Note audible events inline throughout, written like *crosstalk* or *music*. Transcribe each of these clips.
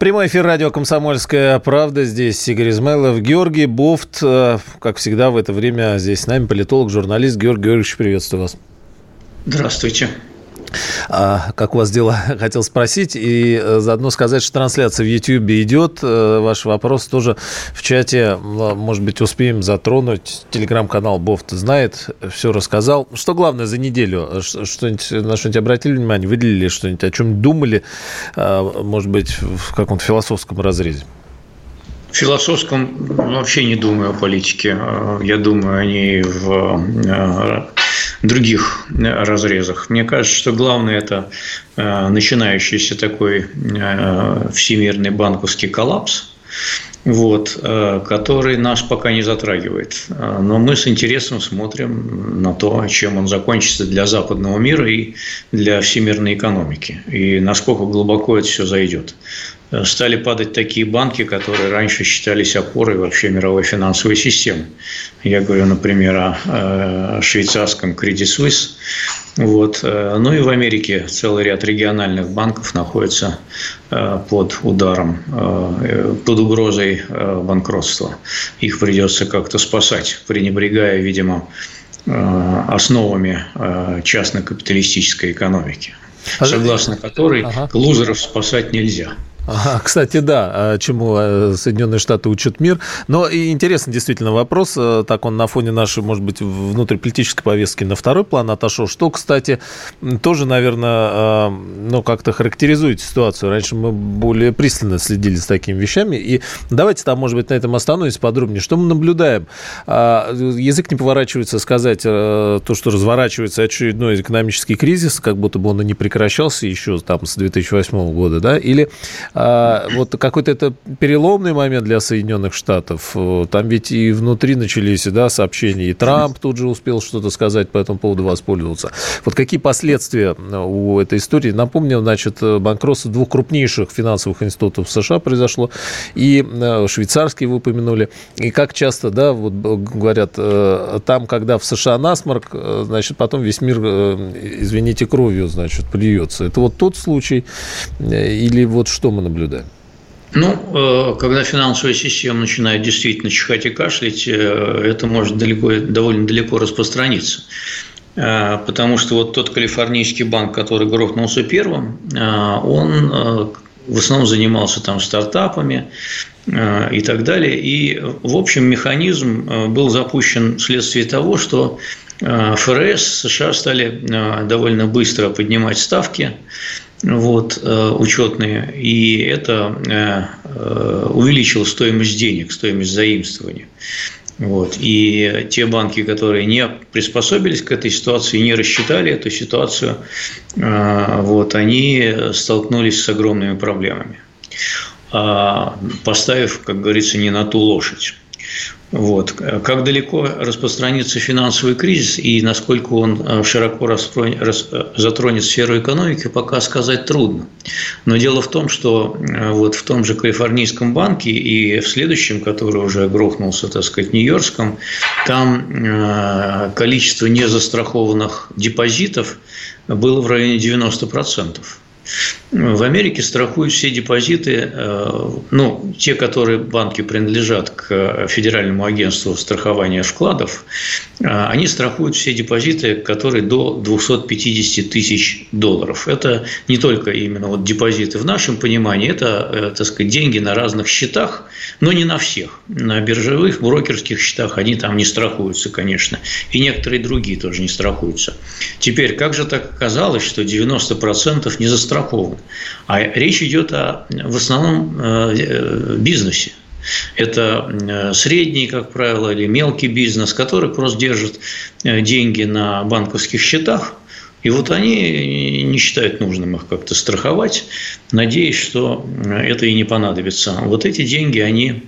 Прямой эфир радио «Комсомольская правда». Здесь Игорь Измайлов, Георгий Бофт. Э, как всегда в это время здесь с нами политолог, журналист Георгий Георгиевич. Приветствую вас. Здравствуйте. А, как у вас дела, *laughs* хотел спросить. И э, заодно сказать, что трансляция в YouTube идет. Э, ваш вопрос тоже в чате, может быть, успеем затронуть. Телеграм-канал Бофт знает, все рассказал. Что главное за неделю? Что-нибудь, на что-нибудь обратили внимание? Выделили что-нибудь? О чем думали? А, может быть, в каком-то философском разрезе? В философском вообще не думаю о политике. Я думаю о ней в других э, разрезах. Мне кажется, что главное это э, начинающийся такой э, всемирный банковский коллапс, вот, который нас пока не затрагивает. Но мы с интересом смотрим на то, чем он закончится для западного мира и для всемирной экономики, и насколько глубоко это все зайдет стали падать такие банки, которые раньше считались опорой вообще мировой финансовой системы. Я говорю, например, о э, швейцарском Credit Suisse. Вот. Э, ну и в Америке целый ряд региональных банков находится э, под ударом, под угрозой банкротства. Их придется как-то спасать, пренебрегая, видимо, основами частно-капиталистической экономики, а согласно которой ага. лузеров спасать нельзя. Кстати, да, а чему э, Соединенные Штаты учат мир. Но и интересный действительно вопрос. Э, так он на фоне нашей, может быть, внутриполитической повестки на второй план отошел. Что, кстати, тоже, наверное, э, ну, как-то характеризует ситуацию. Раньше мы более пристально следили за такими вещами. И давайте там, может быть, на этом остановимся подробнее. Что мы наблюдаем? А, язык не поворачивается сказать то, что разворачивается очередной экономический кризис, как будто бы он и не прекращался еще там с 2008 года, да? Или а, вот какой-то это переломный момент для Соединенных Штатов. Там ведь и внутри начались да, сообщения, и Трамп тут же успел что-то сказать по этому поводу, воспользоваться. Вот какие последствия у этой истории? Напомню, значит, банкротство двух крупнейших финансовых институтов США произошло, и э, швейцарский вы упомянули. И как часто, да, вот говорят, э, там, когда в США насморк, э, значит, потом весь мир, извините, кровью, значит, плюется. Это вот тот случай, или вот что мы мы наблюдаем? Ну, э, когда финансовая система начинает действительно чихать и кашлять, э, это может далеко, довольно далеко распространиться. Э, потому что вот тот калифорнийский банк, который грохнулся первым, он в основном занимался там стартапами и так далее. И, в общем, механизм был запущен вследствие того, что ФРС США стали довольно быстро поднимать ставки, вот, э, учетные, и это э, э, увеличило стоимость денег, стоимость заимствования. Вот. И те банки, которые не приспособились к этой ситуации, не рассчитали эту ситуацию, вот, они столкнулись с огромными проблемами, а, поставив, как говорится, не на ту лошадь. Вот. Как далеко распространится финансовый кризис и насколько он э, широко затронет сферу экономики, пока сказать трудно. Но дело в том, что э, вот в том же Калифорнийском банке и в следующем, который уже грохнулся, так сказать, Нью-Йоркском, там э, количество незастрахованных депозитов было в районе 90%. В Америке страхуют все депозиты, э, ну, те, которые банки принадлежат к Федеральному агентству страхования вкладов, э, они страхуют все депозиты, которые до 250 тысяч долларов. Это не только именно вот депозиты в нашем понимании, это, э, так сказать, деньги на разных счетах, но не на всех. На биржевых, брокерских счетах они там не страхуются, конечно, и некоторые другие тоже не страхуются. Теперь, как же так оказалось, что 90% не застрахованы? А речь идет о, в основном, э, бизнесе. Это э, средний, как правило, или мелкий бизнес, который просто держит э, деньги на банковских счетах, И вот они не считают нужным их как-то страховать, надеясь, что это и не понадобится. Вот эти деньги они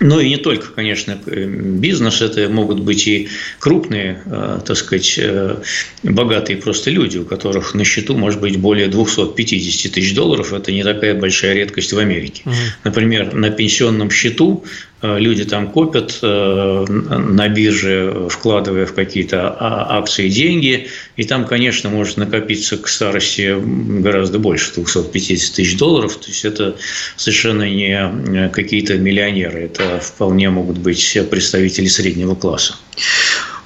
ну и не только, конечно, бизнес, это могут быть и крупные, э, так сказать, э, богатые просто люди, у которых на счету может быть более 250 тысяч долларов. Это не такая большая редкость в Америке. Угу. Например, на пенсионном счету Э, люди там копят э, на бирже, вкладывая в какие-то а, акции деньги, и там, конечно, может накопиться к старости гораздо больше 250 тысяч долларов, то есть это совершенно не э, какие-то миллионеры, это вполне могут быть представители среднего класса.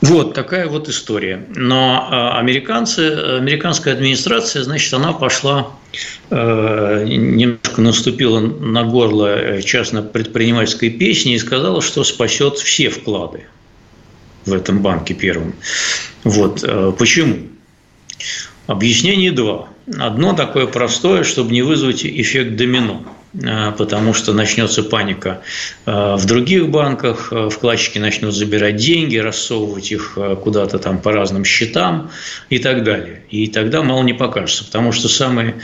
Вот такая вот история. Но американцы, американская администрация, значит, она пошла Э, немножко наступила на горло частно-предпринимательской песни и сказала, что спасет все вклады в этом банке первым. Вот. Э, почему? Объяснение два. Одно такое простое, чтобы не вызвать эффект домино э, потому что начнется паника в других банках, вкладчики начнут забирать деньги, рассовывать их куда-то там по разным счетам и так далее. И тогда мало не покажется, потому что самые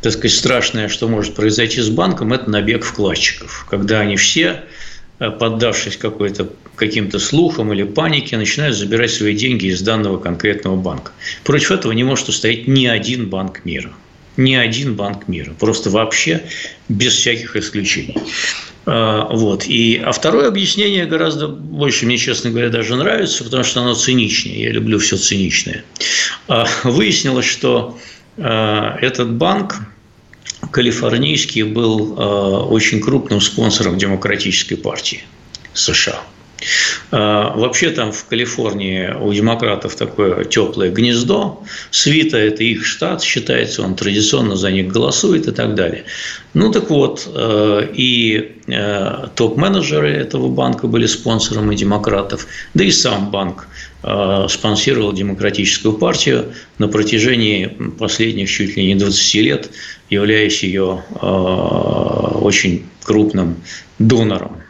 так сказать, страшное, что может произойти с банком, это набег вкладчиков, когда они все, э, поддавшись какой-то каким-то слухам или панике, начинают забирать свои деньги из данного конкретного банка. Против этого не может устоять ни один банк мира. Ни один банк мира. Просто вообще без всяких исключений. Э, вот. И, а второе объяснение гораздо больше мне, честно говоря, даже нравится, потому что оно циничнее. Я люблю все циничное. Э, выяснилось, что Э, этот банк калифорнийский был э, очень крупным спонсором демократической партии США. Э, вообще там в Калифорнии у демократов такое теплое гнездо. Свита – это их штат, считается, он традиционно за них голосует и так далее. Ну так вот, и топ-менеджеры этого банка были спонсорами демократов, да и сам банк Э, спонсировал демократическую партию на протяжении последних чуть ли не 20 лет, являясь ее э, очень крупным донором.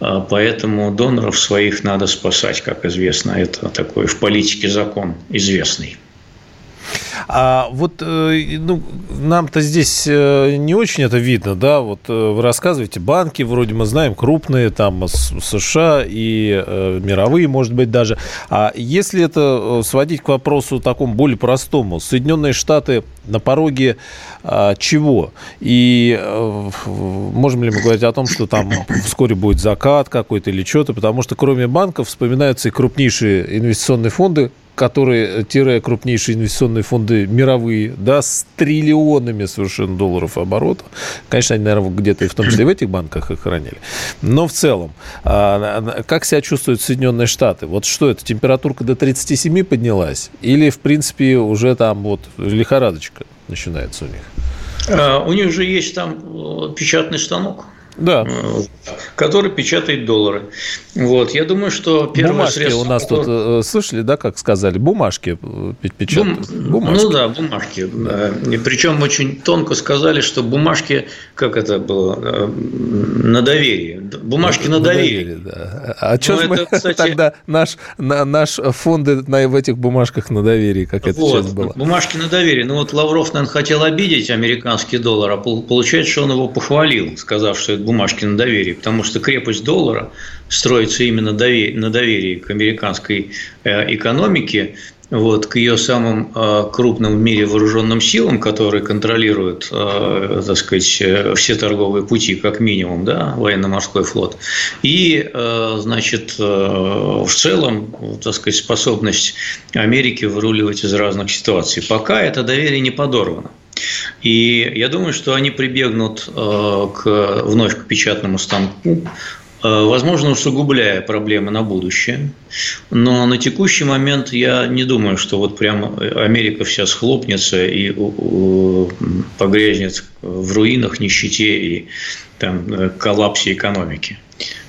Э, поэтому доноров своих надо спасать, как известно. Это такой в политике закон известный. А вот э, ну, нам-то здесь э, не очень это видно, да, вот э, вы рассказываете, банки вроде мы знаем крупные, там США и мировые, может быть, даже. А если это сводить к вопросу такому более простому, Соединенные Штаты на пороге а, чего? И можем ли мы говорить о том, что там вскоре будет закат какой-то или что-то, потому что кроме банков вспоминаются и крупнейшие инвестиционные фонды, которые, тире крупнейшие инвестиционные фонды мировые, да, с триллионами совершенно долларов оборота. Конечно, они, наверное, где-то и в том числе в этих банках их хранили. Но в целом, а, как себя чувствуют Соединенные Штаты? Вот что это, температурка до 37 поднялась? Или, в принципе, уже там вот лихорадочка начинается у них? А, у них же есть там э, печатный станок да. который печатает доллары. Вот. Я думаю, что первое бумажки средство... у нас тут, э, слышали, да, как сказали, бумажки э, печатают? Бум... Бумажки. Ну да, бумажки. И причем очень тонко сказали, что бумажки, как это было, э, на доверие. Бумажки на, на доверие. доверие да. А что же мы кстати... *laughs* тогда наш, на, наш фонды на, в этих бумажках на доверии, как это вот, сейчас было? Бумажки на доверие. Ну вот Лавров, наверное, хотел обидеть американский доллар, а получается, что он его похвалил, сказав, что это бумажки на доверии, потому что крепость доллара строится именно на доверии к американской э, экономике, вот, к ее самым э, крупным в мире вооруженным силам, которые контролируют, э, так сказать, все торговые пути, как минимум, да, военно-морской флот, и, значит, в целом, так сказать, способность Америки выруливать из разных ситуаций. Пока это доверие не подорвано. И я думаю, что они прибегнут э, к, вновь к печатному станку, э, возможно, усугубляя проблемы на будущее. Но на текущий момент я не думаю, что вот прямо Америка вся схлопнется и погрязнет в руинах, нищете и там, коллапсе экономики.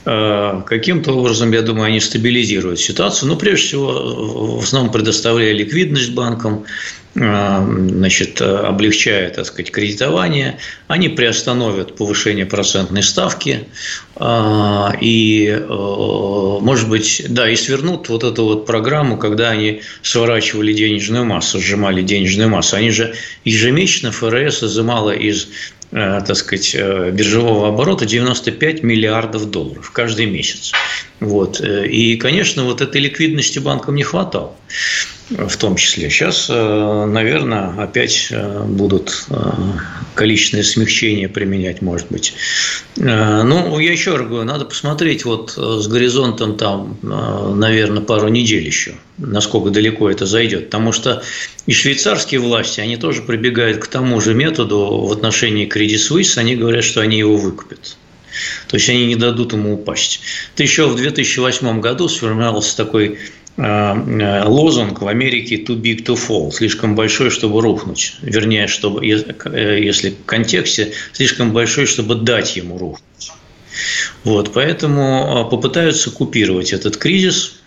Каким-то образом, я думаю, они стабилизируют ситуацию. Ну, прежде всего, в основном предоставляя ликвидность банкам, значит, облегчая, так сказать, кредитование, они приостановят повышение процентной ставки а, и, э, может быть, да, и свернут вот эту вот программу, когда они сворачивали денежную массу, сжимали денежную массу. Они же ежемесячно ФРС изымала из э, так сказать, э, биржевого оборота 95 миллиардов долларов каждый месяц. Вот. И, конечно, вот этой ликвидности банкам не хватало в том числе. Сейчас, э, наверное, опять э, будут э, количественные смягчения применять, может быть. Ну, я еще раз говорю, надо посмотреть вот с горизонтом там, наверное, пару недель еще, насколько далеко это зайдет. Потому что и швейцарские власти, они тоже прибегают к тому же методу в отношении Credit Suisse, они говорят, что они его выкупят. То есть они не дадут ему упасть. Это еще в 2008 году сформировался такой лозунг в Америке «too big to fall» – слишком большой, чтобы рухнуть. Вернее, чтобы, э, если в контексте, слишком большой, чтобы дать ему рухнуть. Вот, поэтому попытаются купировать этот кризис.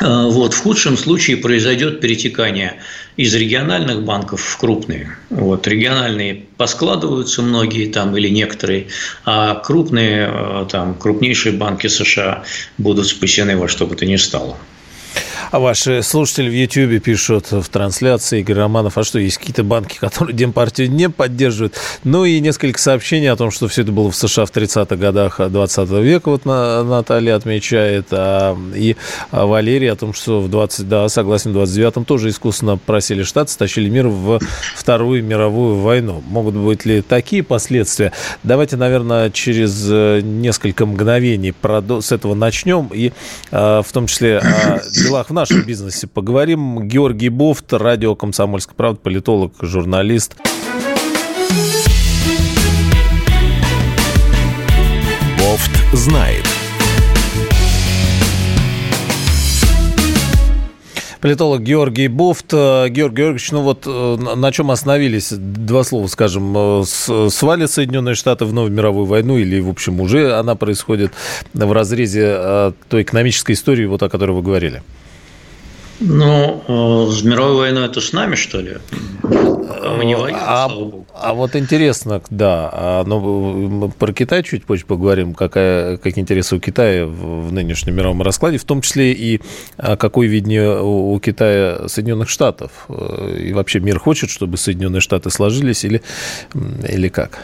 Вот, в худшем случае произойдет перетекание из региональных банков в крупные. Вот, региональные поскладываются многие там или некоторые, а крупные, там, крупнейшие банки США будут спасены во что бы то ни стало. А ваши слушатели в Ютьюбе пишут в трансляции, Игорь Романов, а что, есть какие-то банки, *laughs* которые Демпартию не поддерживают? Ну и несколько сообщений о том, что все это было в США в 30-х годах 20 века, вот Наталья отмечает, а, и Валерий о том, что в 20, да, согласен, в 29-м тоже искусственно просили Штаты, стащили мир в Вторую мировую войну. Могут быть ли такие последствия? Давайте, наверное, через э, несколько мгновений с этого начнем, и а, в том числе о делах в нашем бизнесе поговорим. Георгий Бофт, радио «Комсомольская правда», политолог, журналист. Бофт знает. Политолог Георгий Бофт. Георгий Георгиевич, ну вот э, на чем остановились? Два слова скажем. Э, свалят Соединенные Штаты в новую мировую войну или, в общем, уже она происходит в разрезе э, той экономической истории, вот о которой вы говорили? Ну, с мировой войной это с нами, что ли? Мы не воюем, а, а вот интересно, да, а, ну, про Китай чуть позже поговорим, какая, какие интересы у Китая в, в нынешнем мировом раскладе, в том числе и а, какое видение у, у Китая Соединенных Штатов. И вообще мир хочет, чтобы Соединенные Штаты сложились или, или как?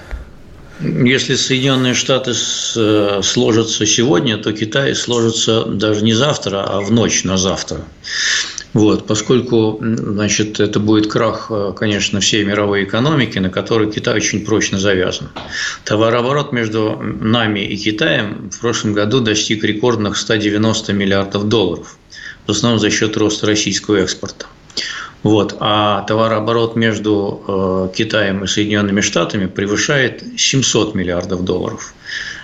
Если Соединенные Штаты э, сложатся сегодня, то Китай сложится даже не завтра, а в ночь на завтра. Вот, поскольку значит, это будет крах, э, конечно, всей мировой экономики, на которой Китай очень прочно завязан. Товарооборот между нами и Китаем в прошлом году достиг рекордных 190 миллиардов долларов, в основном за счет роста российского экспорта. Вот. А товарооборот между э, Китаем и Соединенными Штатами превышает 700 миллиардов долларов.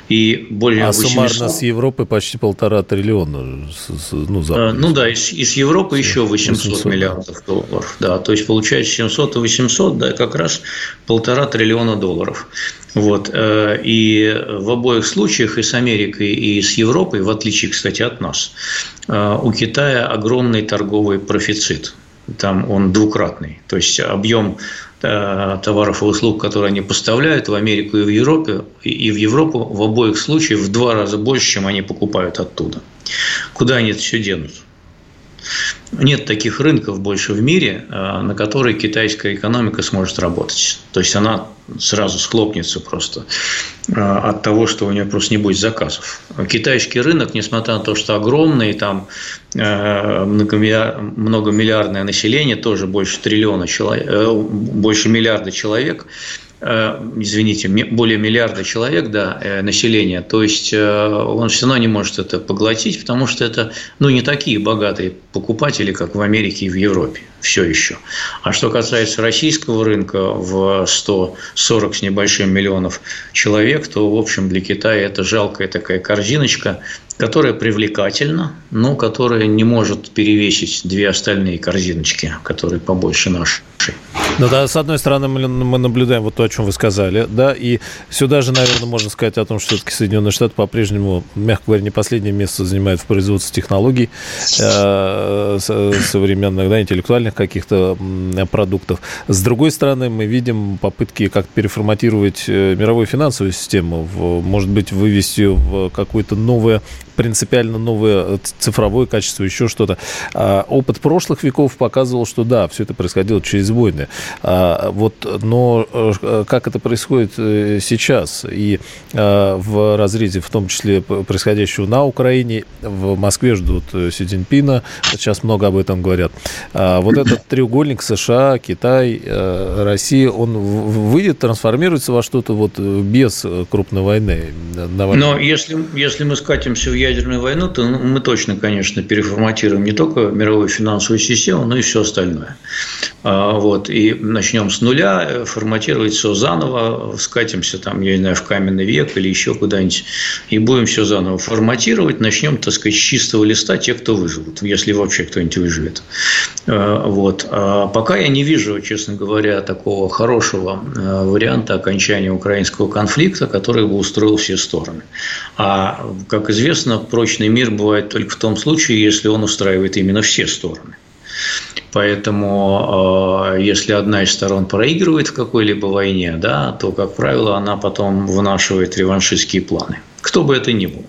И более а 800... суммарно с Европы почти полтора триллиона. Ну, э, ну да, из, из Европы еще 800, 800 миллиардов долларов. Да, то есть получается 700 и 800, да, как раз полтора триллиона долларов. Вот. Э, и в обоих случаях и с Америкой, и с Европой, в отличие, кстати, от нас, у Китая огромный торговый профицит там он двукратный. То есть объем э, товаров и услуг, которые они поставляют в Америку и в Европе, и в Европу в обоих случаях в два раза больше, чем они покупают оттуда. Куда они это все денут? Нет таких рынков больше в мире, э, на которые китайская экономика сможет работать. То есть она сразу схлопнется просто э, от того, что у нее просто не будет заказов. Китайский рынок, несмотря на то, что огромный, там э, многомиллиардное население, тоже больше триллиона человек, больше миллиарда человек, извините, более миллиарда человек, да, э, населения, то есть э, он все равно не может это поглотить, потому что это, ну, не такие богатые покупатели, как в Америке и в Европе, все еще. А что касается российского рынка в 140 с небольшим миллионов человек, то, в общем, для Китая это жалкая такая корзиночка, которая привлекательна, но которая не может перевесить две остальные корзиночки, которые побольше нашей. Ну да, с одной стороны, мы наблюдаем вот то, о чем вы сказали, да, и сюда же, наверное, можно сказать о том, что все-таки Соединенные Штаты по-прежнему, мягко говоря, не последнее место занимают в производстве технологий э, современных, да, интеллектуальных каких-то продуктов. С другой стороны, мы видим попытки как переформатировать э, мировую финансовую систему, в, может быть, вывести ее в какое-то новое принципиально новое э, цифровое качество, еще что-то. А, опыт прошлых веков показывал, что да, все это происходило через войны. А, вот, но э, как это происходит э, сейчас и в разрезе, в том числе происходящего на Украине, в Москве ждут Си Цзиньпина, сейчас много об этом говорят. А, вот этот *coughs* треугольник США, Китай, Россия, он выйдет, трансформируется во что-то вот без крупной войны. Но если, если мы скатимся в ядерную войну, то ну, мы точно, конечно, переформатируем не только мировую финансовую систему, но и все остальное. А, вот, и начнем с нуля, э, форматировать все заново, скатимся там, я не знаю, в каменный век или еще куда-нибудь, и будем все заново форматировать, начнем, так сказать, с чистого листа те, кто выживут, если вообще кто-нибудь выживет. А, вот. А пока я не вижу, честно говоря, такого хорошего э, варианта окончания украинского конфликта, который бы устроил все стороны. А, как известно, прочный мир бывает только в том случае, если он устраивает именно все стороны. Поэтому, э, если одна из сторон проигрывает в какой-либо войне, да, то, как правило, она потом вынашивает реваншистские планы. Кто бы это ни был.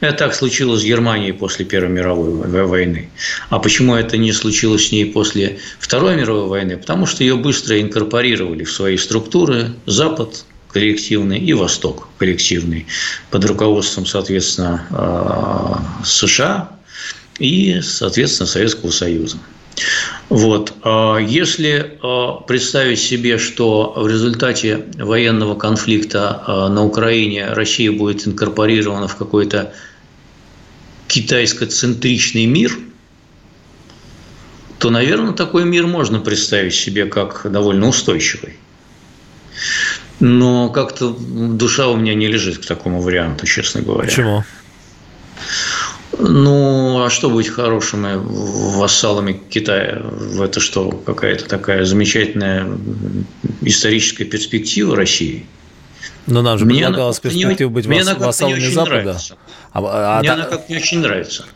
Это так случилось с Германией после Первой мировой войны. А почему это не случилось с ней после Второй мировой войны? Потому что ее быстро инкорпорировали в свои структуры Запад, коллективный и Восток коллективный под руководством, соответственно, э, США и, соответственно, Советского Союза. Вот. А если э, представить себе, что в результате военного конфликта э, на Украине Россия будет инкорпорирована в какой-то китайско-центричный мир, то, наверное, такой мир можно представить себе как довольно устойчивый. Но как-то душа у меня не лежит к такому варианту, честно говоря. Почему? Ну, а что быть хорошими вассалами Китая? Это что, какая-то такая замечательная историческая перспектива России? Но нам же мне предлагалась перспектива быть вассалами Запада. А, а, мне а, она как-то не очень нравится.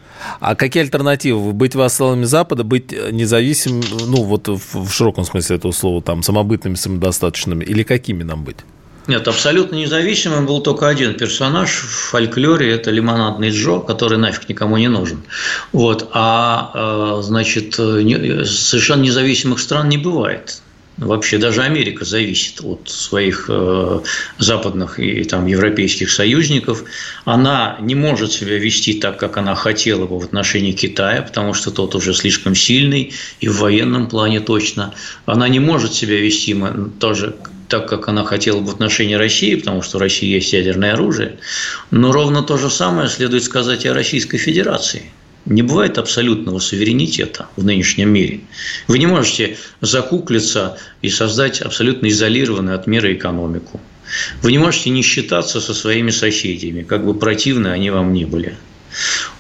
А какие альтернативы? Быть вассалами Запада, быть независимым, ну, вот в, широком смысле этого слова, там, самобытными, самодостаточными, или какими нам быть? Нет, абсолютно независимым был только один персонаж в фольклоре, это лимонадный Джо, который нафиг никому не нужен. Вот. А, э, значит, совершенно независимых стран не бывает. Вообще даже Америка зависит от своих э, западных и там, европейских союзников. Она не может себя вести так, как она хотела бы в отношении Китая, потому что тот уже слишком сильный и в военном плане точно. Она не может себя вести тоже так, как она хотела бы в отношении России, потому что у России есть ядерное оружие. Но ровно то же самое следует сказать и о Российской Федерации – не бывает абсолютного суверенитета в нынешнем мире. Вы не можете закуклиться и создать абсолютно изолированную от мира экономику. Вы не можете не считаться со своими соседями, как бы противны они вам ни были.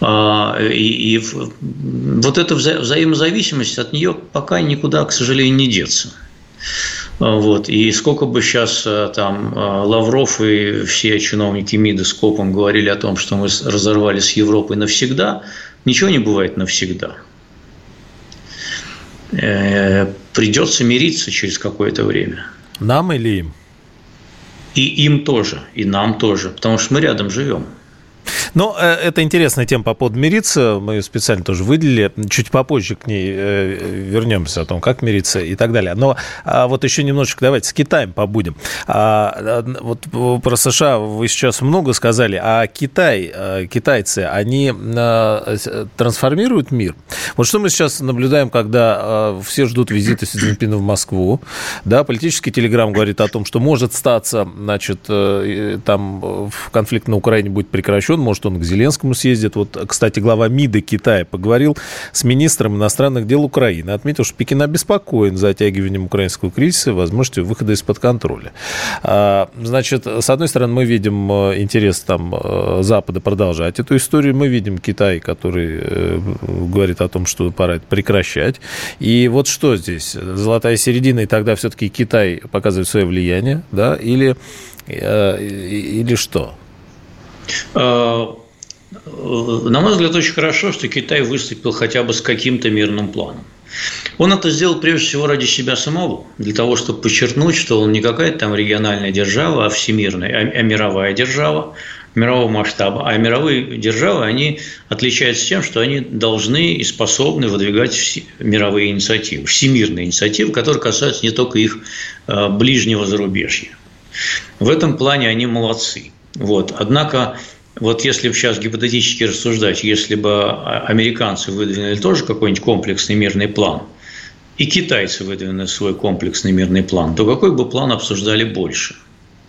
А, и, и вот эта вза взаимозависимость от нее пока никуда, к сожалению, не деться. Вот. И сколько бы сейчас э, там Лавров и все чиновники МИДа с КОПом говорили о том, что мы разорвали с Европой навсегда, Ничего не бывает навсегда. Э, придется мириться через какое-то время. Нам или им? И им тоже, и нам тоже, потому что мы рядом живем. Ну, э, это интересная тема по поводу мириться. Мы ее специально тоже выделили. Чуть попозже к ней э, вернемся о том, как мириться и так далее. Но а, вот еще немножечко давайте с Китаем побудем. А, вот про США вы сейчас много сказали, а Китай, э, китайцы, они трансформируют мир. Вот что мы сейчас наблюдаем, когда все ждут визита Си Цзиньпина в Москву. Да, политический телеграм говорит о том, что может статься, значит, там конфликт на Украине будет прекращен, может может, он к Зеленскому съездит. Вот, кстати, глава МИДа Китая поговорил с министром иностранных дел Украины. Отметил, что Пекин обеспокоен затягиванием украинского кризиса и возможностью выхода из-под контроля. А, значит, с одной стороны, мы видим э, интерес там э, Запада продолжать эту историю. Мы видим Китай, который э, говорит о том, что пора это прекращать. И вот что здесь? Золотая середина, и тогда все-таки Китай показывает свое влияние, да, или, или что? На мой взгляд, очень хорошо, что Китай выступил хотя бы с каким-то мирным планом. Он это сделал прежде всего ради себя самого, для того, чтобы подчеркнуть, что он не какая-то там региональная держава, а всемирная, а, а мировая держава, мирового масштаба. А мировые державы, они отличаются тем, что они должны и способны выдвигать мировые инициативы, всемирные инициативы, которые касаются не только их э, ближнего зарубежья. В этом плане они молодцы. Вот. Однако вот если бы сейчас гипотетически рассуждать, если бы американцы выдвинули тоже какой-нибудь комплексный мирный план, и китайцы выдвинули свой комплексный мирный план, то какой бы план обсуждали больше?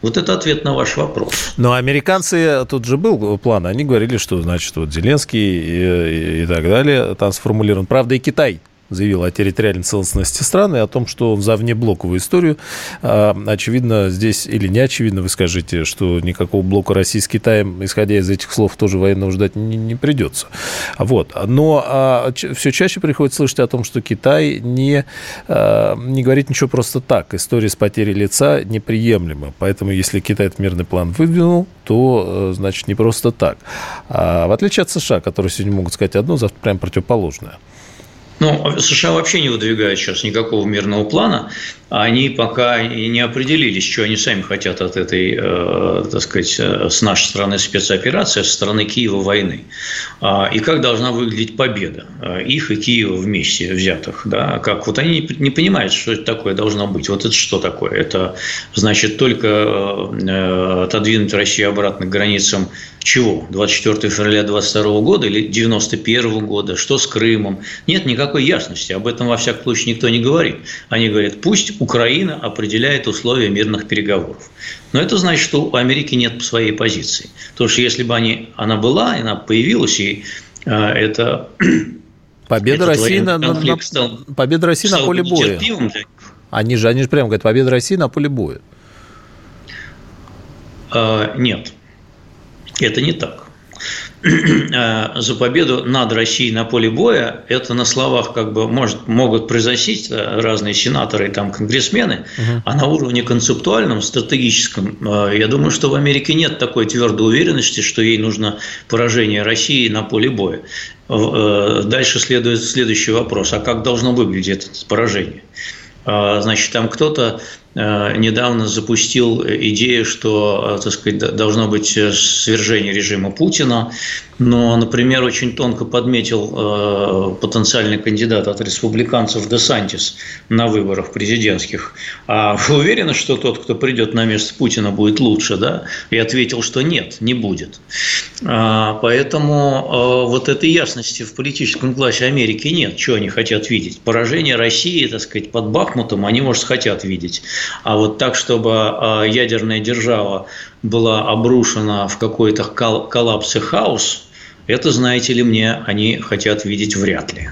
Вот это ответ на ваш вопрос. Но американцы, тут же был план, они говорили, что, значит, вот Зеленский и, и так далее там сформулирован. Правда, и Китай заявил о территориальной целостности страны, о том, что за внеблоковую историю, а, очевидно, здесь или не очевидно, вы скажете, что никакого блока России с Китаем, исходя из этих слов, тоже военного ждать не, не придется. Вот. Но а, все чаще приходится слышать о том, что Китай не, а, не говорит ничего просто так. История с потерей лица неприемлема. Поэтому, если Китай этот мирный план выдвинул, то, значит, не просто так. А, в отличие от США, которые сегодня могут сказать одно, завтра прям противоположное. Ну, США вообще не выдвигают сейчас никакого мирного плана. Они пока не определились, что они сами хотят от этой, э, так сказать, э, с нашей стороны спецоперации, со стороны Киева войны. А, и как должна выглядеть победа э, их и Киева вместе взятых. Да? Как вот они не понимают, что это такое должно быть. Вот это что такое? Это значит только отодвинуть Россию обратно к границам чего? 24 февраля 22 года или 91 года? Что с Крымом? Нет никакой ясности. Об этом, во всяком случае, никто не говорит. Они говорят, пусть Украина определяет условия мирных переговоров. Но это значит, что у Америки нет своей позиции. Потому что если бы они, она была, она появилась, и э, это... *clears throat* Победа России, на, на, стал, победа России на поле боя. Они же, они же прямо говорят, победа России на поле боя. А, нет. Это не так. Э, за победу над Россией на поле боя, это на словах как бы может, могут произносить э, разные сенаторы и там конгрессмены, угу. а на уровне концептуальном, стратегическом, э, я думаю, что в Америке нет такой твердой уверенности, что ей нужно поражение России на поле боя. Дальше следует следующий вопрос, а как должно выглядеть это поражение? Значит, там кто-то недавно запустил идею, что, э, так сказать, должно быть э, свержение режима Путина, но, например, очень тонко подметил э, потенциальный кандидат от республиканцев Десантис на выборах президентских. А вы уверены, что тот, кто придет на место Путина, будет лучше, да? И ответил, что нет, не будет. А, поэтому э, вот этой ясности в политическом классе Америки нет. Что они хотят видеть? Поражение России, так сказать, под Бахмутом они, может, хотят видеть. А вот так, чтобы э, ядерная держава была обрушена в какой-то коллапс и хаос, это, знаете ли, мне они хотят видеть вряд ли.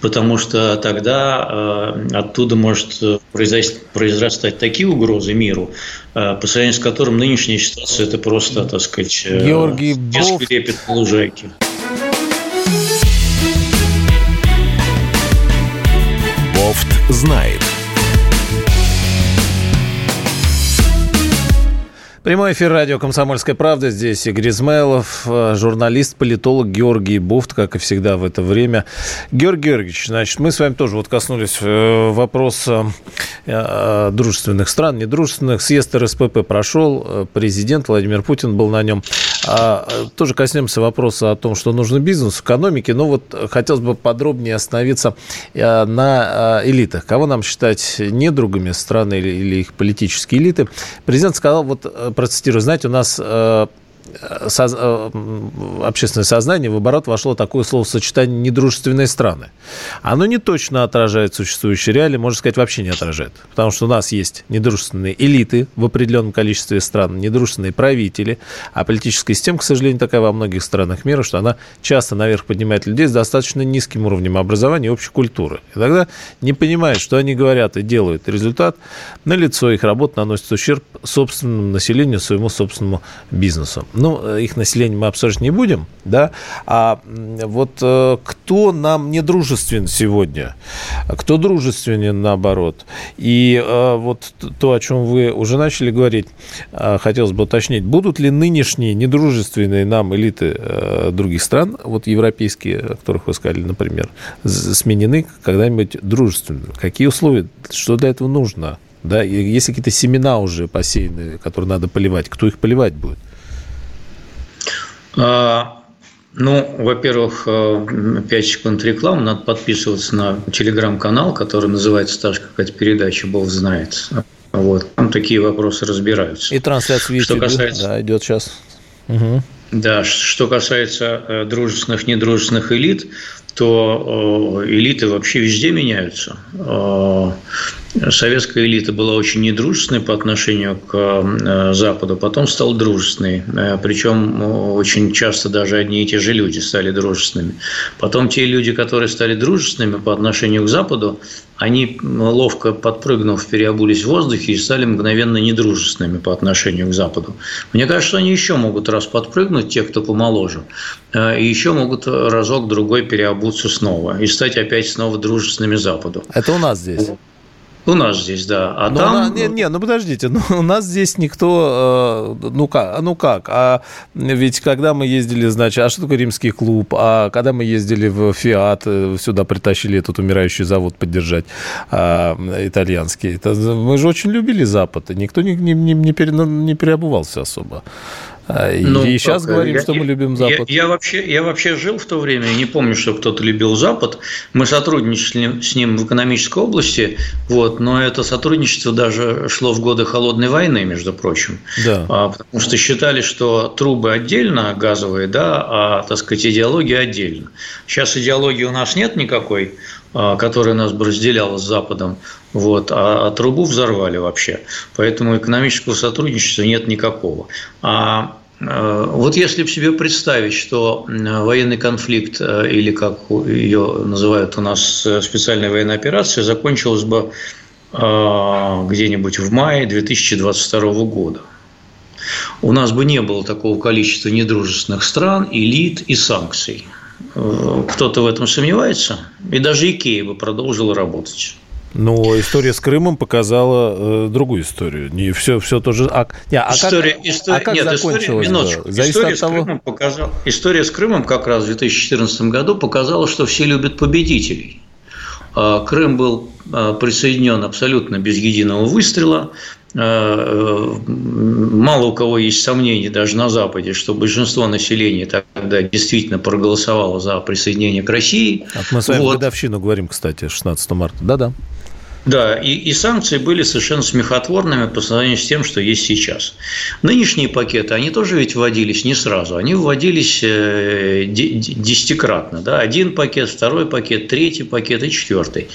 Потому что тогда э, оттуда может произрастать такие угрозы миру, э, по сравнению с которым нынешняя ситуация – это просто, так сказать, э, Георгий Бов... лепет на лужайке. Бофт знает. Прямой эфир радио «Комсомольская правда». Здесь Игорь Измайлов, э, журналист, политолог Георгий Буфт, как и всегда в это время. Георгий Георгиевич, значит, мы с вами тоже вот коснулись э, вопроса э, дружественных стран, недружественных. Съезд РСПП прошел, президент Владимир Путин был на нем. А, тоже коснемся вопроса о том, что нужно бизнес, экономике. Но вот хотелось бы подробнее остановиться на элитах. Кого нам считать недругами страны или их политические элиты? Президент сказал, вот процитирую, знаете, у нас э, соз... общественное сознание в оборот вошло такое словосочетание «недружественные страны». Оно не точно отражает существующие реалии, можно сказать, вообще не отражает. Потому что у нас есть недружественные элиты в определенном количестве стран, недружественные правители, а политическая система, к сожалению, такая во многих странах мира, что она часто наверх поднимает людей с достаточно низким уровнем образования и общей культуры. И тогда не понимают, что они говорят и делают. Результат на лицо их работа наносит ущерб собственному населению, своему собственному бизнесу. Ну, э, их население мы обсуждать не будем, да, а вот э, кто нам не дружествен сегодня, кто дружественен наоборот. И э, вот то, о чем вы уже начали говорить, хотелось бы уточнить, будут ли нынешние недружественные нам элиты других стран, вот европейские, о которых вы сказали, например, сменены когда-нибудь дружественными? Какие условия, что для этого нужно? Да, есть какие-то семена уже посеянные, которые надо поливать. Кто их поливать будет? А, ну, во-первых, 5 э, секунд рекламы. Надо подписываться на телеграм-канал, который называется «Та же какая-то передача, Бог знает». Вот. Там такие вопросы разбираются. И трансляция в YouTube, что касается... да, идет сейчас. Угу. Да, что касается э, дружественных, недружественных элит, то э, элиты вообще везде меняются. Э, советская элита была очень недружественной по отношению к э, Западу, потом стала дружественной. Причем очень часто даже одни и те же люди стали дружественными. Потом те люди, которые стали дружественными по отношению к Западу, они, ловко подпрыгнув, переобулись в воздухе и стали мгновенно недружественными по отношению к Западу. Мне кажется, они еще могут раз подпрыгнуть, те, кто помоложе, и еще могут разок-другой переобуться обуться снова и стать опять снова дружественными Западу. Это у нас здесь. У нас здесь, да. А но там... На, не, не, ну подождите, ну, у нас здесь никто, э, ну как, ну как, а ведь когда мы ездили, значит, а что такое римский клуб, а когда мы ездили в Фиат, э, сюда притащили этот умирающий завод поддержать э, итальянский, это, мы же очень любили Запад, и никто не, не, не, не, пере, не переобувался особо. А, ну, и сейчас как, говорим, я, что мы любим Запад. Я, я, вообще, я вообще жил в то время, я не помню, что кто-то любил Запад. Мы сотрудничали с ним в экономической области, вот, но это сотрудничество даже шло в годы холодной войны, между прочим. Да. А, потому что считали, что трубы отдельно газовые, да, а, так сказать, идеология отдельно. Сейчас идеологии у нас нет никакой, которая нас бы разделяла с Западом, вот, а, а трубу взорвали вообще. Поэтому экономического сотрудничества нет никакого. А Э, вот если в себе представить, что военный конфликт, или как ее называют у нас э, специальная военная операция, закончилась бы где-нибудь в мае 2022 года. У нас бы не было такого количества недружественных стран, элит и санкций. Кто-то в этом сомневается? И даже Икея бы продолжила работать. Но история с Крымом показала э, другую историю. Не все, все тоже. А, не, а история, как, история, а как нет, закончилось? История, история, от того... с Крымом показала, история с Крымом как раз в 2014 году показала, что все любят победителей. А Крым был а, присоединен абсолютно без единого выстрела. А, э, мало у кого есть сомнения даже на Западе, что большинство населения тогда действительно проголосовало за присоединение к России. мы с вами вот. годовщину говорим, кстати, 16 марта. Да-да. Да, и, и санкции были совершенно смехотворными по сравнению с тем, что есть сейчас. Нынешние пакеты, они тоже ведь вводились не сразу, они вводились э, десятикратно. Да? Один пакет, второй пакет, третий пакет и четвертый.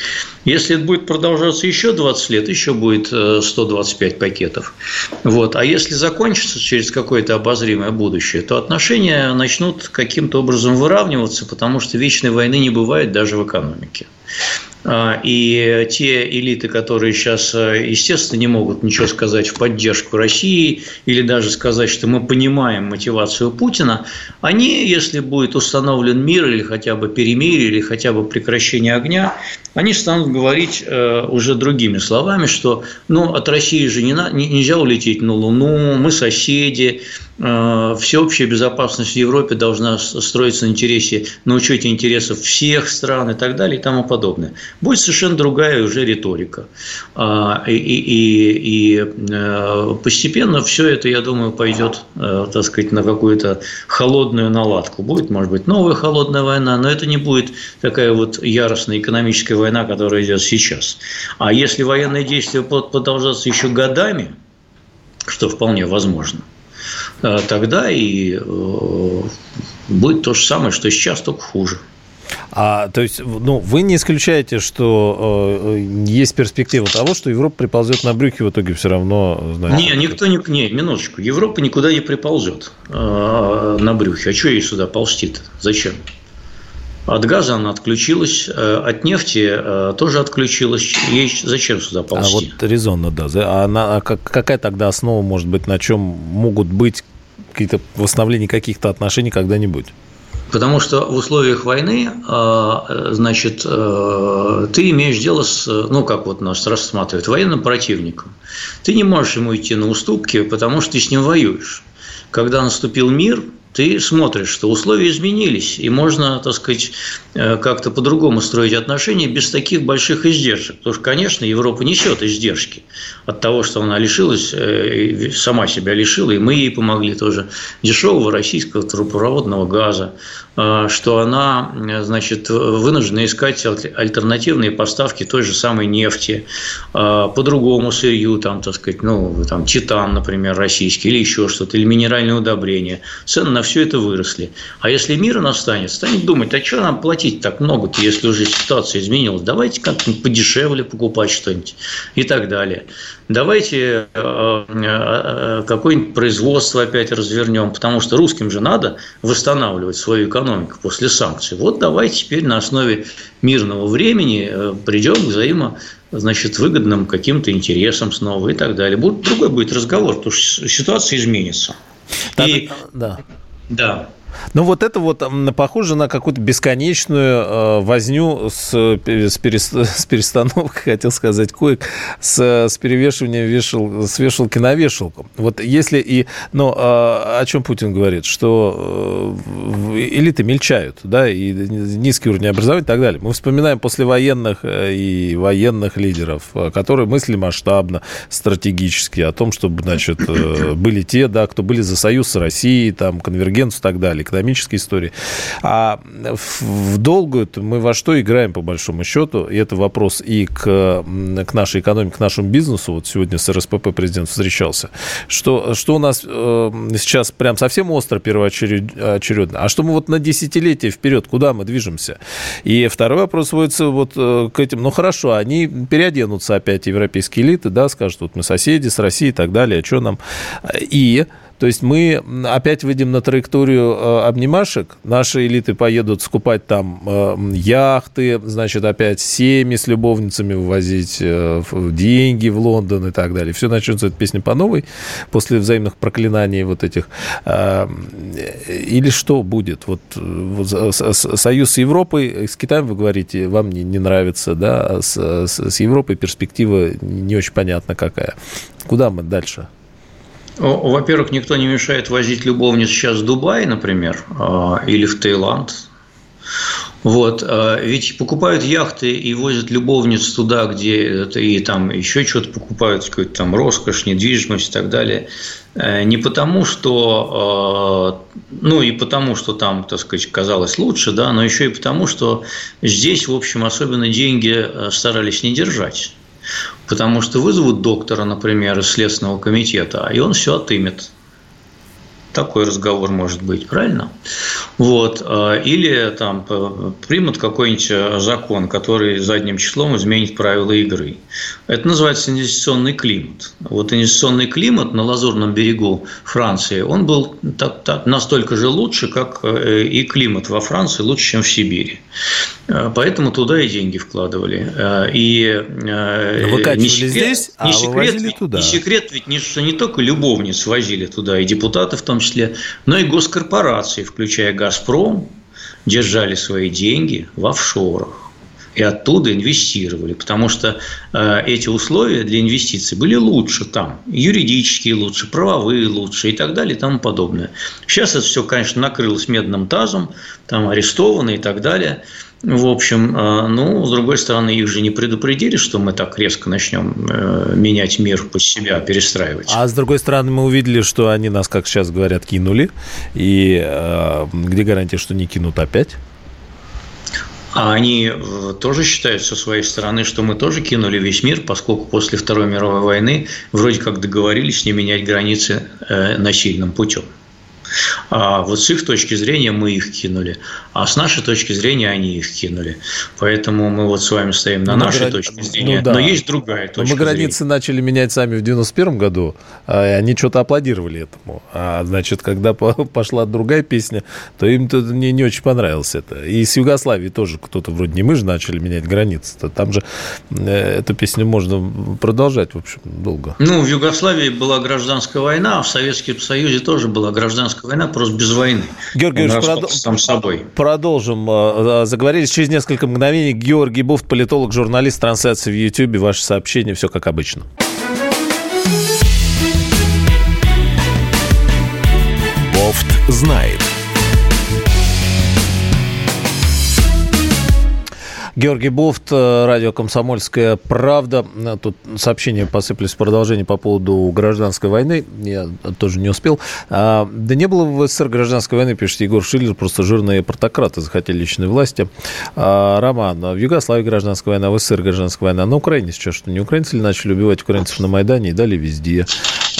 Если это будет продолжаться еще 20 лет, еще будет 125 э, пакетов. Вот. А если закончится через какое-то обозримое будущее, то отношения начнут каким-то образом выравниваться, потому что вечной войны не бывает даже в экономике. А, и те элиты, которые сейчас, э, естественно, не могут ничего сказать в поддержку России или даже сказать, что мы понимаем мотивацию Путина, они, если будет установлен мир или хотя бы перемирие, или хотя бы прекращение огня, они станут говорить э, уже другими словами, что ну, от России же не, нельзя улететь на Луну, мы соседи, Э, всеобщая безопасность в Европе должна строиться на интересе, на учете интересов всех стран и так далее и тому подобное. Будет совершенно другая уже риторика. А, и, и, и э, постепенно все это, я думаю, пойдет, э, так сказать, на какую-то холодную наладку. Будет, может быть, новая холодная война, но это не будет такая вот яростная экономическая война, которая идет сейчас. А если военные действия будут продолжаться еще годами, что вполне возможно – тогда и будет то же самое, что сейчас, только хуже. А, то есть, ну, вы не исключаете, что э, есть перспектива того, что Европа приползет на брюхе в итоге все равно? Знаете, не, никто не... Не, минуточку. Европа никуда не приползет э, на брюхе. А что ей сюда ползти-то? Зачем? От газа она отключилась, э, от нефти э, тоже отключилась. Ей зачем сюда ползти? А вот резонно, да. А, на, а какая тогда основа может быть, на чем могут быть какие-то восстановления каких-то отношений когда-нибудь? Потому что в условиях войны, а, значит, э, ты имеешь дело с, ну, как вот нас рассматривают, военным противником. Ты не можешь ему идти на уступки, потому что ты с ним воюешь. Когда наступил мир, ты смотришь, что условия изменились, и можно, так сказать, э, как-то по-другому строить отношения без таких больших издержек. Потому что, конечно, Европа несет издержки от того, что она лишилась, э, сама себя лишила, и мы ей помогли тоже, дешевого российского трубопроводного газа, что она, значит, вынуждена искать альтернативные поставки той же самой нефти, по другому сырью, там, так сказать, ну, там, титан, например, российский, или еще что-то, или минеральные удобрения. Цены на все это выросли. А если мир настанет, станет думать, а что нам платить так много-то, если уже ситуация изменилась? Давайте как-нибудь подешевле покупать что-нибудь и так далее. Давайте э, э, э, какое-нибудь производство опять развернем, потому что русским же надо восстанавливать свою экономику после санкций. Вот давайте теперь на основе мирного времени придем к взаимо значит, выгодным каким-то интересам снова и так далее. Будет, другой будет разговор, потому что ситуация изменится. Так, и, да. Да. Ну, вот это вот похоже на какую-то бесконечную э, возню с, с, перес, *laughs* с перестановкой, *laughs* хотел сказать, коек, с, с перевешиванием вешал, с вешалки на вешалку. Вот если и... Э, о чем Путин говорит? Что э, элиты мельчают, да, и низкий уровень образования и так далее. Мы вспоминаем послевоенных э, и военных лидеров, э, которые мыслили масштабно, стратегически, о том, чтобы, значит, э, были те, да, кто были за союз с Россией, там, конвергенцию и так далее экономической истории. А в долгую мы во что играем, по большому счету? И это вопрос и к, к нашей экономике, к нашему бизнесу. Вот сегодня с РСПП президент встречался. Что, что у нас э, сейчас прям совсем остро первоочередно? А что мы вот на десятилетие вперед, куда мы движемся? И второй вопрос сводится вот э, к этим. Ну, хорошо, они переоденутся опять, европейские элиты, да, скажут, вот мы соседи с Россией и так далее, а что нам? И то есть мы опять выйдем на траекторию э, обнимашек, наши элиты поедут скупать там э, яхты, значит, опять семьи с любовницами вывозить, э, деньги в Лондон и так далее. Все начнется эта песня по новой после взаимных проклинаний вот этих. Или что будет? Вот, союз с Европой, с Китаем, вы говорите, вам не, не нравится, да, с, с, с Европой перспектива не очень понятна какая. Куда мы дальше? Во-первых, никто не мешает возить любовниц сейчас в Дубай, например, а, или в Таиланд. Вот, а, ведь покупают яхты и возят любовниц туда, где и там еще что-то покупают, какую-то там роскошь, недвижимость и так далее. Э, не потому, что, а, ну и потому, что там, так сказать, казалось лучше, да, но еще и потому, что здесь, в общем, особенно деньги э, старались не держать. Потому что вызовут доктора, например, из Следственного комитета, и он все отымет. Такой разговор может быть, правильно? Вот. А, или там примут какой-нибудь закон, который задним числом изменит правила игры. Это называется инвестиционный климат. Вот инвестиционный климат на Лазурном берегу Франции, он был так, так, настолько же лучше, как э, и климат во Франции лучше, чем в Сибири. А, поэтому туда и деньги вкладывали. А, и Но не секрет, здесь, а не секрет, туда. Не секрет ведь, не, что не только любовниц возили туда, и депутаты в том числе, но и госкорпорации, включая «Газпром», держали свои деньги в офшорах и оттуда инвестировали, потому что э, эти условия для инвестиций были лучше там, юридические лучше, правовые лучше и так далее и тому подобное. Сейчас это все, конечно, накрылось медным тазом, там арестованы и так далее – в общем, э, ну, с другой стороны, их же не предупредили, что мы так резко начнем э, менять мир по себя, перестраивать. А с другой стороны, мы увидели, что они нас, как сейчас говорят, кинули. И э, где гарантия, что не кинут опять? А они тоже считают со своей стороны, что мы тоже кинули весь мир, поскольку после Второй мировой войны вроде как договорились не менять границы э, насильным путем. А вот с их точки зрения мы их кинули, а с нашей точки зрения они их кинули. Поэтому мы вот с вами стоим на мы нашей грани... точке ну зрения. Ну, да. Но есть другая точка Но Мы границы зрения. начали менять сами в 91 году, а, и они что-то аплодировали этому. А значит, когда *laughs* пошла другая песня, то им -то не, не очень понравилось это. И с Югославии тоже кто-то вроде не мы же начали менять границы. -то. Там же э, эту песню можно продолжать, в общем, долго. Ну, в Югославии была гражданская война, а в Советском Союзе тоже была гражданская гражданская война просто без войны. Георгий Ильич, прод... сам собой. продолжим. Э, заговорились через несколько мгновений. Георгий Буфт, политолог, журналист, трансляции в YouTube. Ваше сообщение, все как обычно. Бофт знает. Георгий Буфт, э, радио «Комсомольская правда». Тут сообщения посыпались в продолжение по поводу гражданской войны. Я тоже не успел. А, да не было в СССР гражданской войны, пишет Егор Шиллер, просто жирные протократы захотели личной власти. А, Роман, в Югославии гражданская война, в СССР гражданская война. На Украине сейчас что, не украинцы ли начали убивать украинцев на Майдане и дали везде?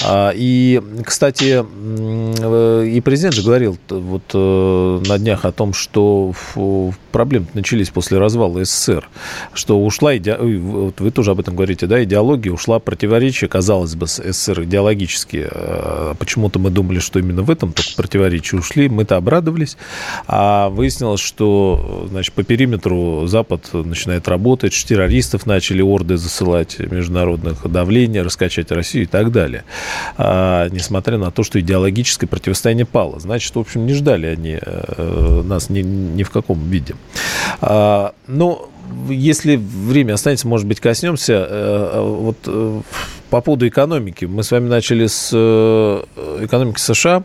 А, и, кстати, э, и президент же говорил вот э, на днях о том, что проблемы начались после развала СССР, что ушла идеология, вот вы тоже об этом говорите, да, идеология ушла противоречие, казалось бы, с СССР идеологически. Почему-то мы думали, что именно в этом только противоречие ушли, мы-то обрадовались, а выяснилось, что, значит, по периметру Запад начинает работать, террористов начали орды засылать международных давления, раскачать Россию и так далее. А, несмотря на то, что идеологическое противостояние пало. Значит, в общем, не ждали они э, нас ни, ни в каком виде. А, но если время останется, может быть, коснемся. Э, вот э, по поводу экономики. Мы с вами начали с экономики США,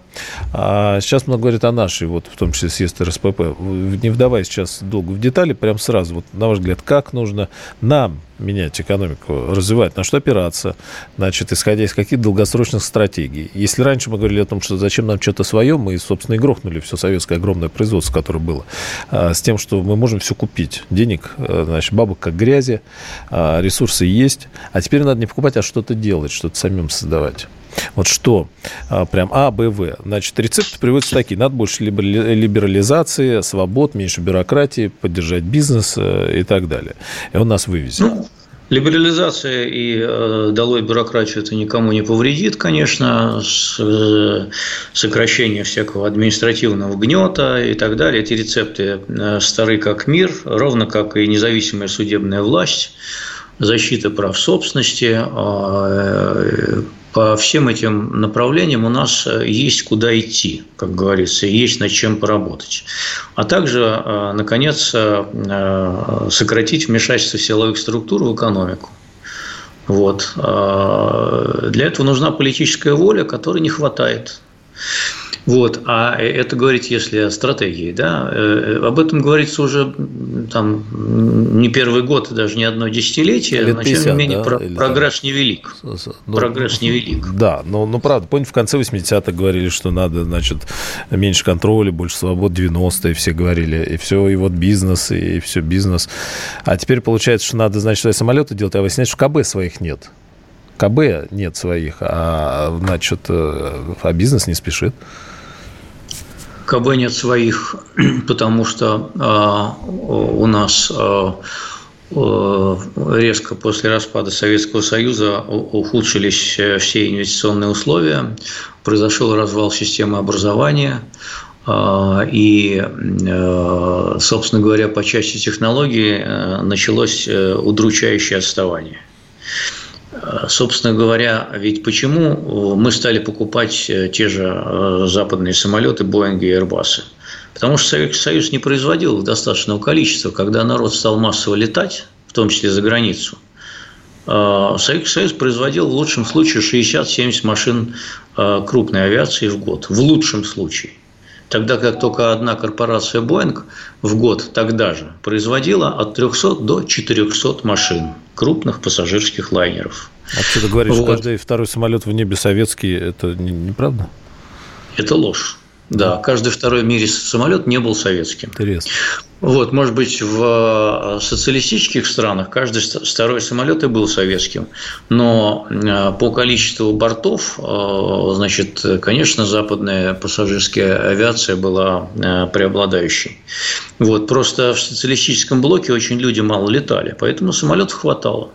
а сейчас много говорят о нашей, вот в том числе съезд РСПП. Не вдаваясь сейчас долго в детали, прям сразу, вот на ваш взгляд, как нужно нам менять экономику, развивать, на что опираться, значит, исходя из каких долгосрочных стратегий. Если раньше мы говорили о том, что зачем нам что-то свое, мы, собственно, и грохнули все советское огромное производство, которое было, а, с тем, что мы можем все купить. Денег, э, значит, бабок как грязи, а, ресурсы есть, а теперь надо не покупать, а что-то делать, что-то самим создавать. Вот что? А, прям А, Б, В. Значит, рецепты приводятся такие. Надо больше либерализации, свобод, меньше бюрократии, поддержать бизнес э, и так далее. И он нас вывезет. Ну, Либерализация и э, долой бюрократию это никому не повредит, конечно, с, э, сокращение всякого административного гнета и так далее. Эти рецепты э, стары как мир, ровно как и независимая судебная власть, защита прав собственности, э, по всем этим направлениям у нас есть куда идти, как говорится, есть над чем поработать. А также, э, наконец, э, сократить вмешательство силовых структур в экономику. Вот. Для этого нужна политическая воля, которой не хватает. Вот, а это говорить, если о стратегии, да, э, об этом говорится уже там не первый год, даже не одно десятилетие, Лет но тем не менее да? про, прогресс там... невелик. Ну, прогресс невелик. Да, но, но правда, помните, в конце 80-х говорили, что надо, значит, меньше контроля, больше свобод, 90-е все говорили, и все, и вот бизнес, и все бизнес. А теперь получается, что надо, значит, самолеты делать, а выясняется, что КБ своих нет. КБ нет своих, а, значит, э, а бизнес не спешит. КБ нет своих, *clears throat* потому что а, у нас а, резко после распада Советского Союза ухудшились э, все инвестиционные условия, произошел развал системы образования, а, и, э, собственно говоря, по части технологий э, началось удручающее отставание. Собственно говоря, ведь почему мы стали покупать э, те же э, западные самолеты, Боинги и Airbus? Потому что Советский Союз не производил достаточного количества. Когда народ стал массово летать, в том числе за границу, э, Советский Союз производил в лучшем случае 60-70 машин крупной авиации в год. В лучшем случае. Тогда как только одна корпорация Boeing в год тогда же производила от 300 до 400 машин крупных пассажирских лайнеров. А что ты говоришь, вот. каждый второй самолет в небе советский, это неправда? Это ложь. Да, каждый второй в мире самолет не был советским. Интересно. Вот, может быть, в э, социалистических странах каждый второй самолет и был советским, но э, по количеству бортов, э, значит, конечно, западная пассажирская авиация была преобладающей. Вот, просто в социалистическом блоке очень люди мало летали, поэтому самолетов хватало.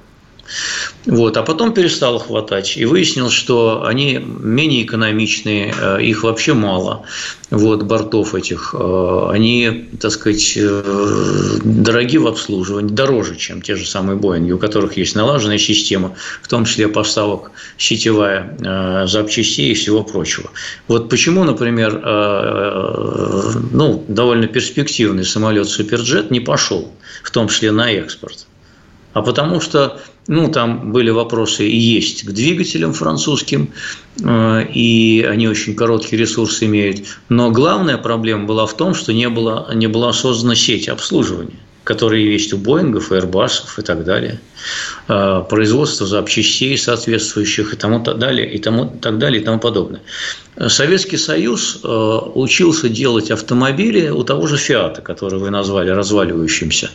Вот. А потом перестало хватать. И выяснилось, что они менее экономичные, э, их вообще мало, вот, бортов этих. Э, они, так сказать, э, дороги в обслуживании, дороже, чем те же самые Боинги, у которых есть налаженная система, в том числе поставок сетевая запчастей и всего прочего. Вот почему, например, ну, довольно перспективный самолет Суперджет не пошел, в том числе на экспорт – а потому что ну, там были вопросы и есть к двигателям французским, э, и они очень короткий ресурс имеют. Но главная проблема была в том, что не, было, не была создана сеть обслуживания которые есть у Боингов, Airbus'ов и так далее, а, производство запчастей соответствующих и тому так далее, и тому так далее, и тому подобное. Советский Союз а, учился делать автомобили у того же Фиата, который вы назвали разваливающимся.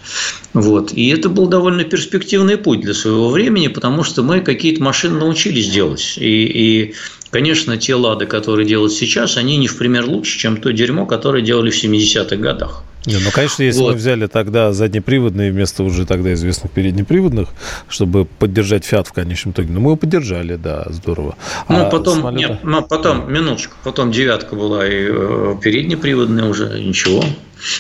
Вот. И это был довольно перспективный путь для своего времени, потому что мы какие-то машины научились делать. И, и конечно, те «Лады», которые делают сейчас, они не в пример лучше, чем то дерьмо, которое делали в 70-х годах. Не, ну, конечно, если вот. мы взяли тогда заднеприводные вместо уже тогда известных переднеприводных, чтобы поддержать Фиат в конечном итоге. Ну, мы его поддержали, да, здорово. Ну, а потом, самолета... нет, ну, потом, минуточку, потом девятка была и э, переднеприводная уже, ничего.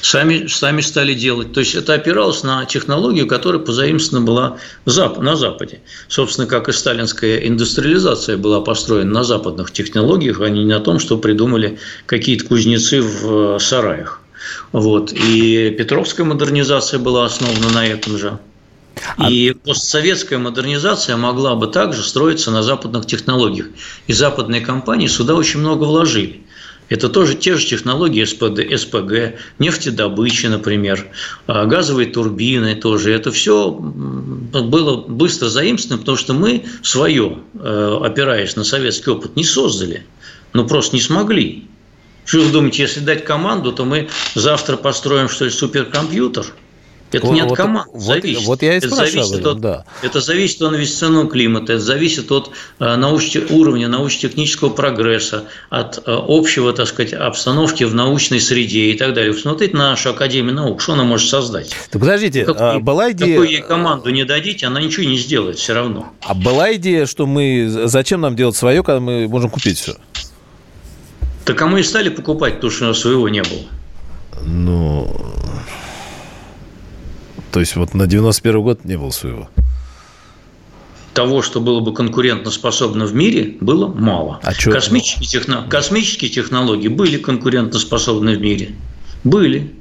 Сами, сами стали делать. То есть это опиралось на технологию, которая позаимствована была на Западе. Собственно, как и сталинская индустриализация была построена на западных технологиях, а не на том, что придумали какие-то кузнецы в э, сараях. Вот. И Петровская модернизация была основана на этом же. А И постсоветская модернизация могла бы также строиться на западных технологиях. И западные компании сюда очень много вложили. Это тоже те же технологии СПД, СПГ, нефтедобычи, например, а, газовые турбины тоже. Это все было быстро заимствовано, потому что мы свое, э, опираясь на советский опыт, не создали. Ну, просто не смогли. Что вы думаете, если дать команду, то мы завтра построим, что ли, суперкомпьютер? Это вот, не от команд вот, зависит. Вот я и это зависит от, да. Это зависит от инвестиционного климата, это зависит от э, науч... уровня научно-технического прогресса, от э, общего, так сказать, обстановки в научной среде и так далее. Посмотрите на нашу Академию наук, что она может создать. Так подождите, какую, а была идея... Какую ей команду не дадите, она ничего не сделает все равно. А была идея, что мы... Зачем нам делать свое, когда мы можем купить все? Так а мы и стали покупать то, что своего не было. Ну, то есть вот на 91 год не было своего. Того, что было бы конкурентоспособно в мире, было мало. А космические, техно... космические технологии были конкурентоспособны в мире. Были.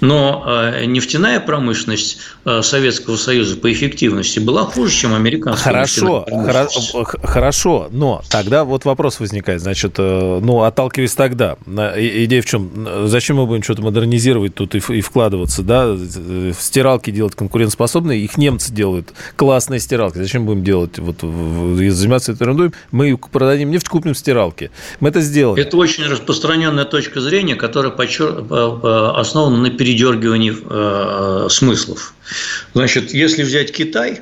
Но э, нефтяная промышленность э, Советского Союза по эффективности была хуже, чем американская. Хорошо, хоро- хорошо, но тогда вот вопрос возникает, значит, э, ну, отталкиваясь тогда, идея в чем, зачем мы будем что-то модернизировать тут и, и вкладываться, да, стиралки делать конкурентоспособные, их немцы делают, классные стиралки, зачем будем делать, вот, заниматься этой ерундой, мы продадим нефть, купим стиралки, мы это сделали. Это очень распространенная точка зрения, которая основана на перед передергивании э, смыслов. Значит, если взять Китай,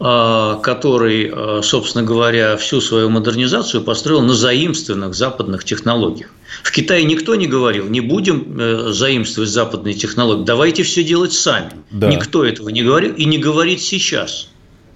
э, который, э, собственно говоря, всю свою модернизацию построил на заимственных западных технологиях. В Китае никто не говорил, не будем э, заимствовать западные технологии, давайте все делать сами. Да. Никто этого не говорил и не говорит сейчас.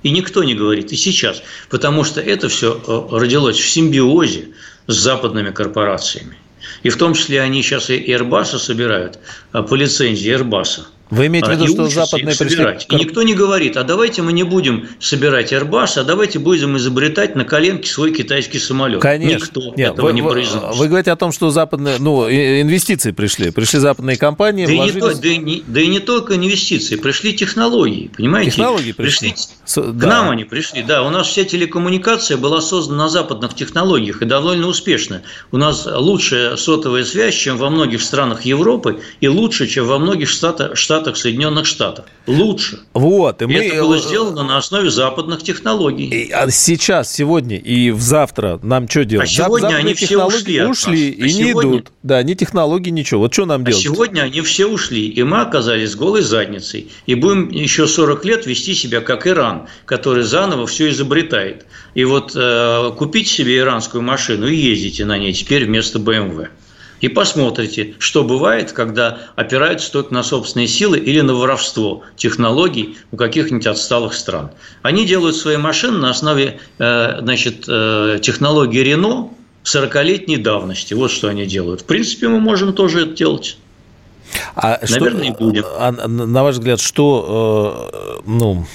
И никто не говорит и сейчас, потому что это все родилось в симбиозе с западными корпорациями. И в том числе они сейчас и Airbus собирают а, по лицензии Airbus. Вы имеете в виду, что западные пришли... И никто не говорит, а давайте мы не будем собирать Airbus, а давайте будем изобретать на коленке свой китайский самолет. Конечно. Никто Нет, этого вы, не произносит. Вы говорите о том, что западные, ну, инвестиции пришли. Пришли западные компании, да, вложились... и не то, да, и не, да и не только инвестиции, пришли технологии, понимаете? Технологии пришли. пришли к да. нам они пришли, да. У нас вся телекоммуникация была создана на западных технологиях и довольно успешно. У нас лучшая сотовая связь, чем во многих странах Европы, и лучше, чем во многих штатах, штатах Штатах Соединенных Штатов. Лучше. Вот. И, мы... это было сделано на основе западных технологий. И, а сейчас, сегодня и завтра нам что делать? А сегодня Западные они все ушли Ушли и а не сегодня... идут. Да, ни технологии, ничего. Вот что нам а делать? сегодня они все ушли, и мы оказались голой задницей. И будем еще 40 лет вести себя как Иран, который заново все изобретает. И вот э, купить себе иранскую машину и ездите на ней теперь вместо BMW и посмотрите, что бывает, когда опираются только на собственные силы или на воровство технологий у каких-нибудь отсталых стран. Они делают свои машины на основе э, значит, э, технологии Рено 40-летней давности. Вот что они делают. В принципе, мы можем тоже это делать. А Наверное, что, будем. А, на ваш взгляд, что, э, ну,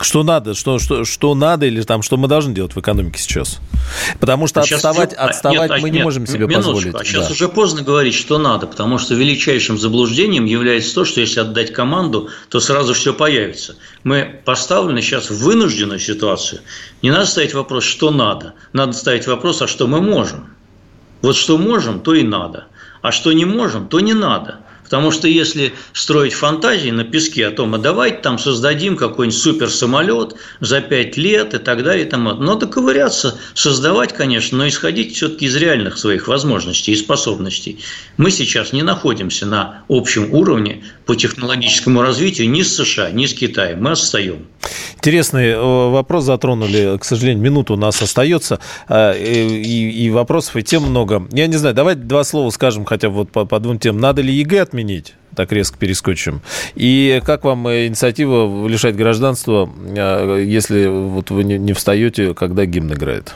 что надо, что, что, что надо или там, что мы должны делать в экономике сейчас? Потому что сейчас отставать, уже... отставать нет, мы нет, не можем себе минуточку, позволить. А сейчас да. уже поздно говорить, что надо, потому что величайшим заблуждением является то, что если отдать команду, то сразу все появится. Мы поставлены сейчас в вынужденную ситуацию. Не надо ставить вопрос, что надо. Надо ставить вопрос, а что мы можем. Вот что можем, то и надо. А что не можем, то не надо. Потому что если строить фантазии на песке о том, а давайте там создадим какой-нибудь суперсамолет за пять лет и так далее, и тому, надо ковыряться, создавать, конечно, но исходить все-таки из реальных своих возможностей и способностей. Мы сейчас не находимся на общем уровне по технологическому развитию ни с США, ни с Китаем. Мы отстаем. Интересный э, вопрос затронули. К сожалению, минута у нас остается. Э, и, и вопросов, и тем много. Я не знаю, давайте два слова скажем хотя бы вот по, по двум темам. Надо ли ЕГЭ отменить? так резко перескочим. И как вам инициатива лишать гражданства, э, если вот вы не встаете, когда гимн играет?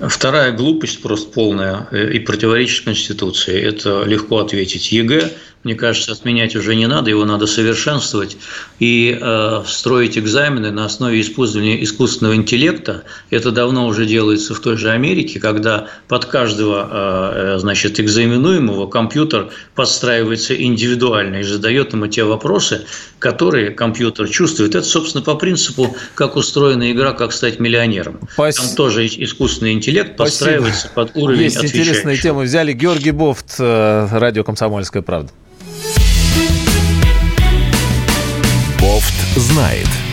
Вторая глупость просто полная и противоречит Конституции. Это легко ответить. ЕГЭ мне кажется, отменять уже не надо, его надо совершенствовать и э, строить экзамены на основе использования искусственного интеллекта. Это давно уже делается в той же Америке, когда под каждого э, э значит, экзаменуемого компьютер подстраивается индивидуально и задает ему те вопросы, которые компьютер чувствует. Это, собственно, по принципу, как устроена игра «Как стать миллионером». Спасибо. Там тоже искусственный интеллект подстраивается Спасибо. под уровень Есть интересные темы. Взяли Георгий Бофт, э, радио «Комсомольская правда». Знает.